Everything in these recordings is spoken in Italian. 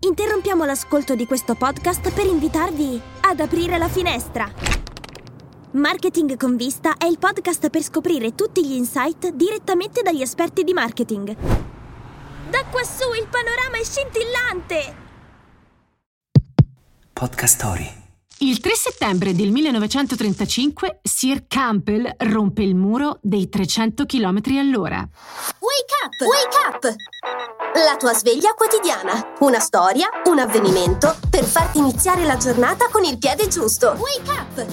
Interrompiamo l'ascolto di questo podcast per invitarvi ad aprire la finestra. Marketing con vista è il podcast per scoprire tutti gli insight direttamente dagli esperti di marketing. Da quassù il panorama è scintillante! Podcast Story. Il 3 settembre del 1935 Sir Campbell rompe il muro dei 300 km all'ora. Wake up! Wake up! La tua sveglia quotidiana. Una storia, un avvenimento per farti iniziare la giornata con il piede giusto. Wake up!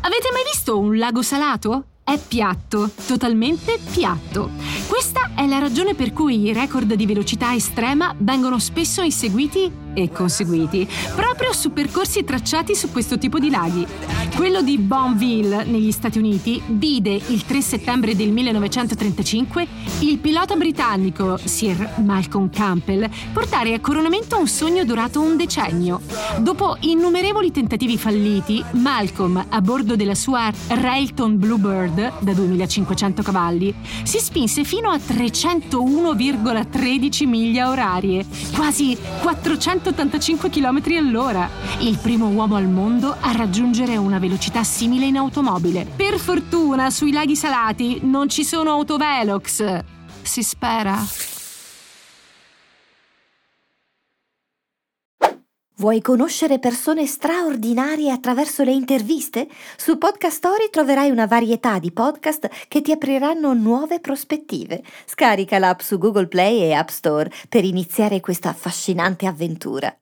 Avete mai visto un lago salato? È piatto, totalmente piatto. Questa è la ragione per cui i record di velocità estrema vengono spesso inseguiti e conseguiti proprio su percorsi tracciati su questo tipo di laghi. Quello di Bonneville, negli Stati Uniti, vide il 3 settembre del 1935 il pilota britannico Sir Malcolm Campbell portare a coronamento un sogno durato un decennio. Dopo innumerevoli tentativi falliti, Malcolm, a bordo della sua Railton Bluebird da 2500 cavalli, si spinse fino a 301,13 miglia orarie, quasi 485 km all'ora, il primo uomo al mondo a raggiungere una velocità simile in automobile. Per fortuna sui laghi salati non ci sono autovelox. Si spera. Vuoi conoscere persone straordinarie attraverso le interviste? Su Podcast Story troverai una varietà di podcast che ti apriranno nuove prospettive. Scarica l'app su Google Play e App Store per iniziare questa affascinante avventura.